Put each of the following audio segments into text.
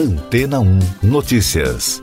Antena 1 Notícias.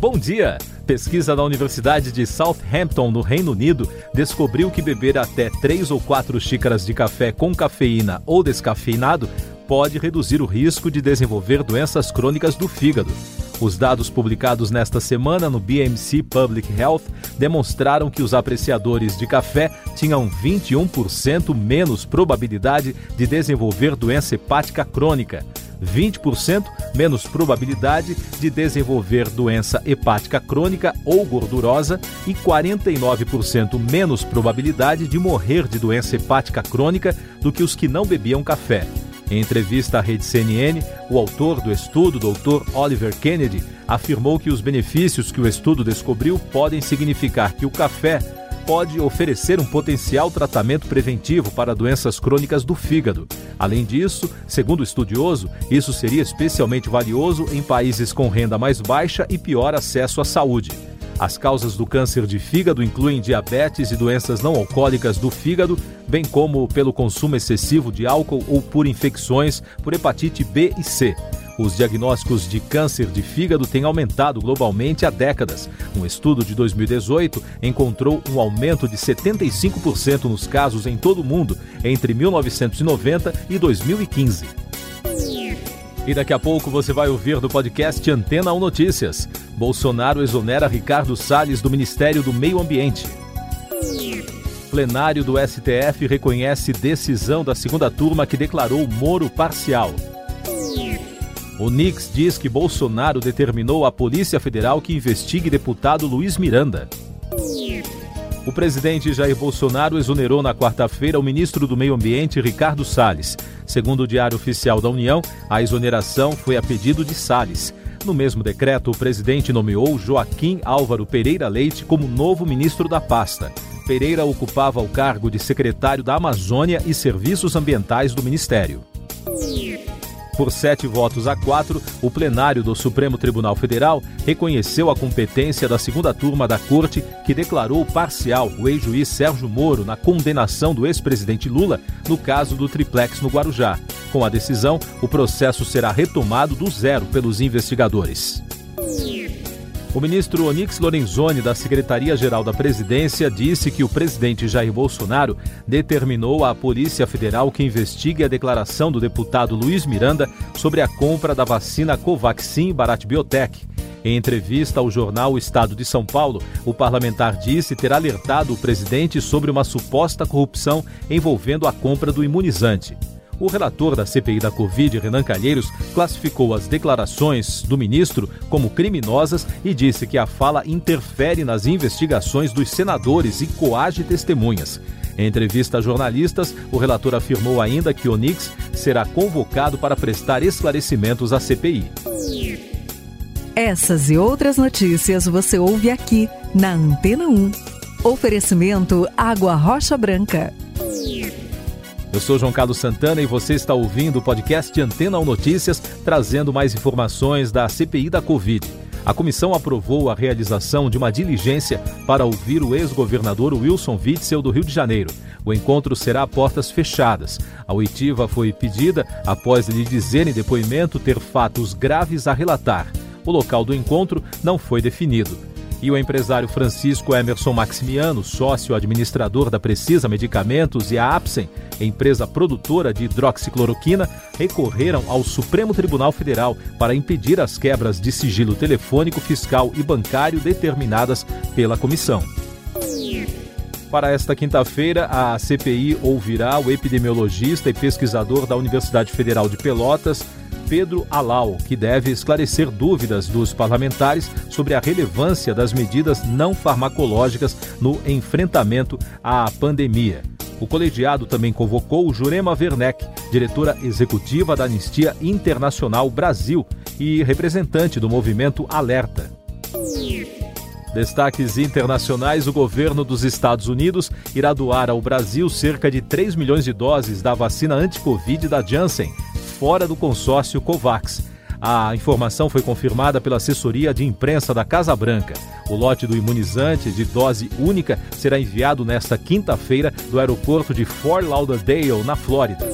Bom dia! Pesquisa da Universidade de Southampton, no Reino Unido, descobriu que beber até 3 ou 4 xícaras de café com cafeína ou descafeinado pode reduzir o risco de desenvolver doenças crônicas do fígado. Os dados publicados nesta semana no BMC Public Health demonstraram que os apreciadores de café tinham 21% menos probabilidade de desenvolver doença hepática crônica. 20% menos probabilidade de desenvolver doença hepática crônica ou gordurosa e 49% menos probabilidade de morrer de doença hepática crônica do que os que não bebiam café. Em entrevista à rede CNN, o autor do estudo, Dr. Oliver Kennedy, afirmou que os benefícios que o estudo descobriu podem significar que o café pode oferecer um potencial tratamento preventivo para doenças crônicas do fígado. Além disso, segundo o estudioso, isso seria especialmente valioso em países com renda mais baixa e pior acesso à saúde. As causas do câncer de fígado incluem diabetes e doenças não alcoólicas do fígado, bem como pelo consumo excessivo de álcool ou por infecções por hepatite B e C. Os diagnósticos de câncer de fígado têm aumentado globalmente há décadas. Um estudo de 2018 encontrou um aumento de 75% nos casos em todo o mundo entre 1990 e 2015. E daqui a pouco você vai ouvir no podcast Antena 1 Notícias. Bolsonaro exonera Ricardo Salles do Ministério do Meio Ambiente. Plenário do STF reconhece decisão da segunda turma que declarou Moro parcial. O Nix diz que Bolsonaro determinou à Polícia Federal que investigue deputado Luiz Miranda. O presidente Jair Bolsonaro exonerou na quarta-feira o ministro do Meio Ambiente, Ricardo Salles. Segundo o Diário Oficial da União, a exoneração foi a pedido de Salles. No mesmo decreto, o presidente nomeou Joaquim Álvaro Pereira Leite como novo ministro da pasta. Pereira ocupava o cargo de secretário da Amazônia e Serviços Ambientais do Ministério. Por sete votos a quatro, o plenário do Supremo Tribunal Federal reconheceu a competência da segunda turma da Corte, que declarou parcial o ex-juiz Sérgio Moro na condenação do ex-presidente Lula no caso do triplex no Guarujá. Com a decisão, o processo será retomado do zero pelos investigadores. O ministro Onyx Lorenzoni, da Secretaria-Geral da Presidência, disse que o presidente Jair Bolsonaro determinou à Polícia Federal que investigue a declaração do deputado Luiz Miranda sobre a compra da vacina Covaxin Barat Biotech. Em entrevista ao jornal O Estado de São Paulo, o parlamentar disse ter alertado o presidente sobre uma suposta corrupção envolvendo a compra do imunizante. O relator da CPI da Covid, Renan Calheiros, classificou as declarações do ministro como criminosas e disse que a fala interfere nas investigações dos senadores e coage testemunhas. Em entrevista a jornalistas, o relator afirmou ainda que Onix será convocado para prestar esclarecimentos à CPI. Essas e outras notícias você ouve aqui na Antena 1. Oferecimento Água Rocha Branca. Eu sou João Carlos Santana e você está ouvindo o podcast Antena 1 Notícias, trazendo mais informações da CPI da Covid. A comissão aprovou a realização de uma diligência para ouvir o ex-governador Wilson Witzel do Rio de Janeiro. O encontro será a portas fechadas. A oitiva foi pedida após lhe dizer em depoimento ter fatos graves a relatar. O local do encontro não foi definido e o empresário Francisco Emerson Maximiano, sócio administrador da Precisa Medicamentos e a Apsen, empresa produtora de hidroxicloroquina, recorreram ao Supremo Tribunal Federal para impedir as quebras de sigilo telefônico, fiscal e bancário determinadas pela comissão. Para esta quinta-feira, a CPI ouvirá o epidemiologista e pesquisador da Universidade Federal de Pelotas, Pedro Alau, que deve esclarecer dúvidas dos parlamentares sobre a relevância das medidas não farmacológicas no enfrentamento à pandemia. O colegiado também convocou Jurema Werneck, diretora executiva da Anistia Internacional Brasil e representante do movimento Alerta. Destaques internacionais: o governo dos Estados Unidos irá doar ao Brasil cerca de 3 milhões de doses da vacina anti-Covid da Janssen fora do consórcio COVAX. A informação foi confirmada pela assessoria de imprensa da Casa Branca. O lote do imunizante de dose única será enviado nesta quinta-feira do aeroporto de Fort Lauderdale, na Flórida.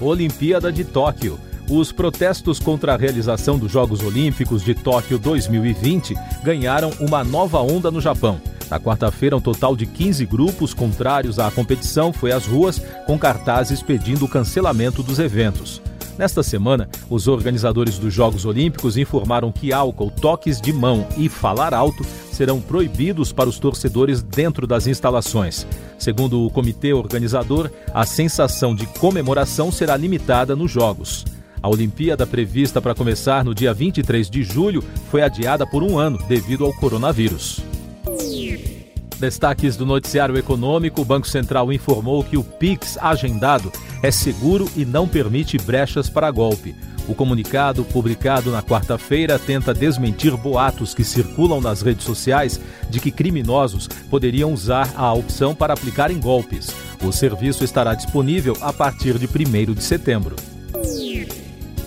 Olimpíada de Tóquio. Os protestos contra a realização dos Jogos Olímpicos de Tóquio 2020 ganharam uma nova onda no Japão. Na quarta-feira, um total de 15 grupos contrários à competição foi às ruas com cartazes pedindo o cancelamento dos eventos. Nesta semana, os organizadores dos Jogos Olímpicos informaram que álcool, toques de mão e falar alto serão proibidos para os torcedores dentro das instalações. Segundo o comitê organizador, a sensação de comemoração será limitada nos Jogos. A Olimpíada, prevista para começar no dia 23 de julho, foi adiada por um ano devido ao coronavírus. Destaques do noticiário econômico: o Banco Central informou que o PIX agendado é seguro e não permite brechas para golpe. O comunicado, publicado na quarta-feira, tenta desmentir boatos que circulam nas redes sociais de que criminosos poderiam usar a opção para aplicarem golpes. O serviço estará disponível a partir de 1 de setembro.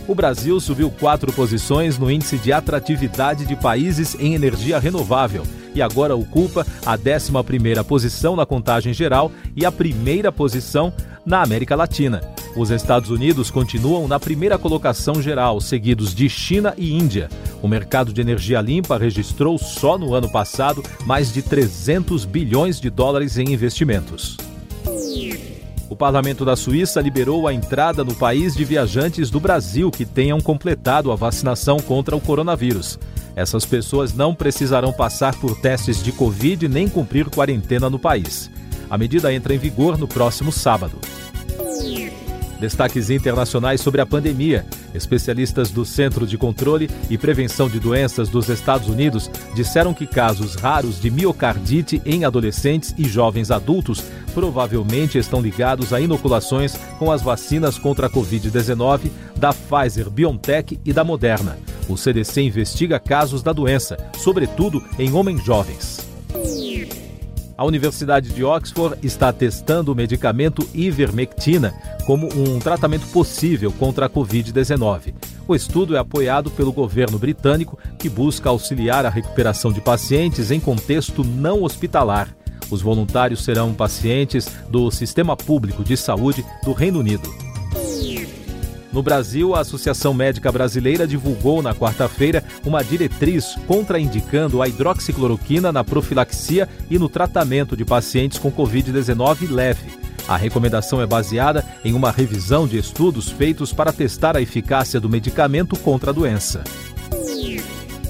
O Brasil subiu quatro posições no índice de atratividade de países em energia renovável e agora ocupa a 11ª posição na contagem geral e a primeira posição na América Latina. Os Estados Unidos continuam na primeira colocação geral, seguidos de China e Índia. O mercado de energia limpa registrou só no ano passado mais de 300 bilhões de dólares em investimentos. O parlamento da Suíça liberou a entrada no país de viajantes do Brasil que tenham completado a vacinação contra o coronavírus. Essas pessoas não precisarão passar por testes de Covid nem cumprir quarentena no país. A medida entra em vigor no próximo sábado. Destaques internacionais sobre a pandemia. Especialistas do Centro de Controle e Prevenção de Doenças dos Estados Unidos disseram que casos raros de miocardite em adolescentes e jovens adultos provavelmente estão ligados a inoculações com as vacinas contra a Covid-19 da Pfizer, BioNTech e da Moderna. O CDC investiga casos da doença, sobretudo em homens jovens. A Universidade de Oxford está testando o medicamento ivermectina como um tratamento possível contra a Covid-19. O estudo é apoiado pelo governo britânico, que busca auxiliar a recuperação de pacientes em contexto não hospitalar. Os voluntários serão pacientes do Sistema Público de Saúde do Reino Unido. No Brasil, a Associação Médica Brasileira divulgou na quarta-feira uma diretriz contraindicando a hidroxicloroquina na profilaxia e no tratamento de pacientes com Covid-19 leve. A recomendação é baseada em uma revisão de estudos feitos para testar a eficácia do medicamento contra a doença.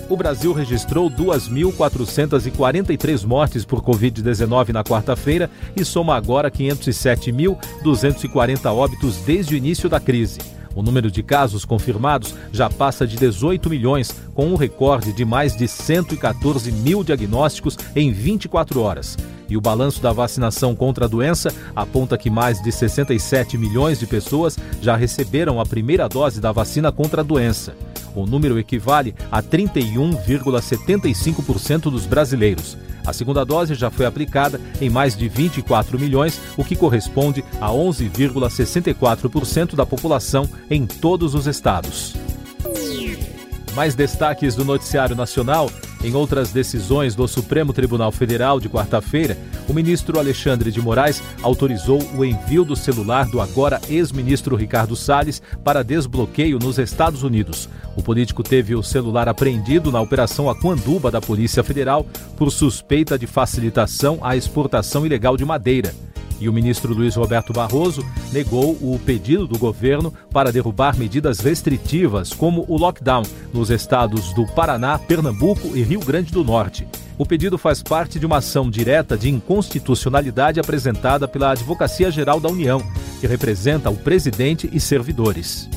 O Brasil registrou 2.443 mortes por Covid-19 na quarta-feira e soma agora 507.240 óbitos desde o início da crise. O número de casos confirmados já passa de 18 milhões, com um recorde de mais de 114 mil diagnósticos em 24 horas. E o balanço da vacinação contra a doença aponta que mais de 67 milhões de pessoas já receberam a primeira dose da vacina contra a doença. O número equivale a 31,75% dos brasileiros. A segunda dose já foi aplicada em mais de 24 milhões, o que corresponde a 11,64% da população em todos os estados. Mais destaques do Noticiário Nacional. Em outras decisões do Supremo Tribunal Federal de quarta-feira, o ministro Alexandre de Moraes autorizou o envio do celular do agora ex-ministro Ricardo Salles para desbloqueio nos Estados Unidos. O político teve o celular apreendido na Operação Aquanduba da Polícia Federal por suspeita de facilitação à exportação ilegal de madeira e o ministro Luiz Roberto Barroso negou o pedido do governo para derrubar medidas restritivas, como o lockdown, nos estados do Paraná, Pernambuco e Rio Grande do Norte. O pedido faz parte de uma ação direta de inconstitucionalidade apresentada pela Advocacia Geral da União, que representa o presidente e servidores.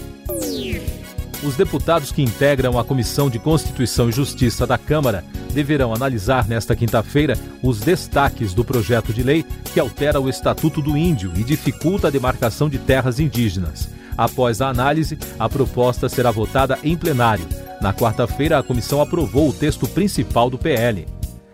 Os deputados que integram a Comissão de Constituição e Justiça da Câmara deverão analisar nesta quinta-feira os destaques do projeto de lei que altera o Estatuto do Índio e dificulta a demarcação de terras indígenas. Após a análise, a proposta será votada em plenário. Na quarta-feira, a comissão aprovou o texto principal do PL.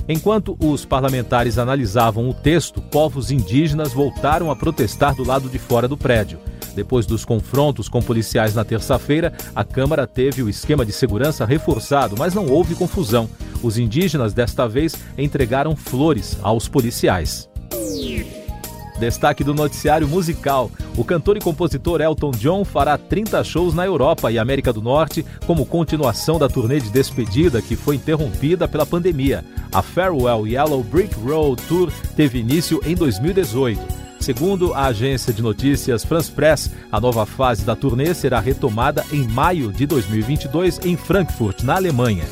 Enquanto os parlamentares analisavam o texto, povos indígenas voltaram a protestar do lado de fora do prédio. Depois dos confrontos com policiais na terça-feira, a Câmara teve o esquema de segurança reforçado, mas não houve confusão. Os indígenas, desta vez, entregaram flores aos policiais. Destaque do noticiário musical. O cantor e compositor Elton John fará 30 shows na Europa e América do Norte como continuação da turnê de despedida que foi interrompida pela pandemia. A Farewell Yellow Brick Road Tour teve início em 2018. Segundo a agência de notícias France Press, a nova fase da turnê será retomada em maio de 2022 em Frankfurt, na Alemanha.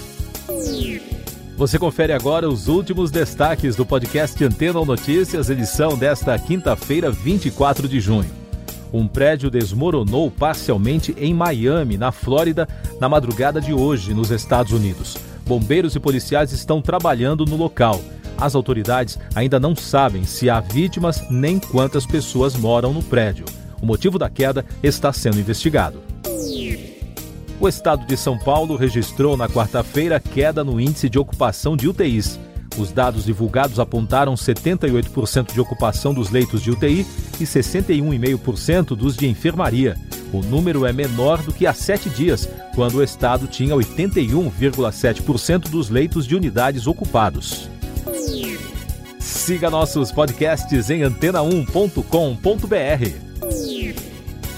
Você confere agora os últimos destaques do podcast Antena Notícias, edição desta quinta-feira, 24 de junho. Um prédio desmoronou parcialmente em Miami, na Flórida, na madrugada de hoje, nos Estados Unidos. Bombeiros e policiais estão trabalhando no local. As autoridades ainda não sabem se há vítimas nem quantas pessoas moram no prédio. O motivo da queda está sendo investigado. O estado de São Paulo registrou na quarta-feira queda no índice de ocupação de UTIs. Os dados divulgados apontaram 78% de ocupação dos leitos de UTI e 61,5% dos de enfermaria. O número é menor do que há sete dias, quando o estado tinha 81,7% dos leitos de unidades ocupados. Siga nossos podcasts em antena1.com.br.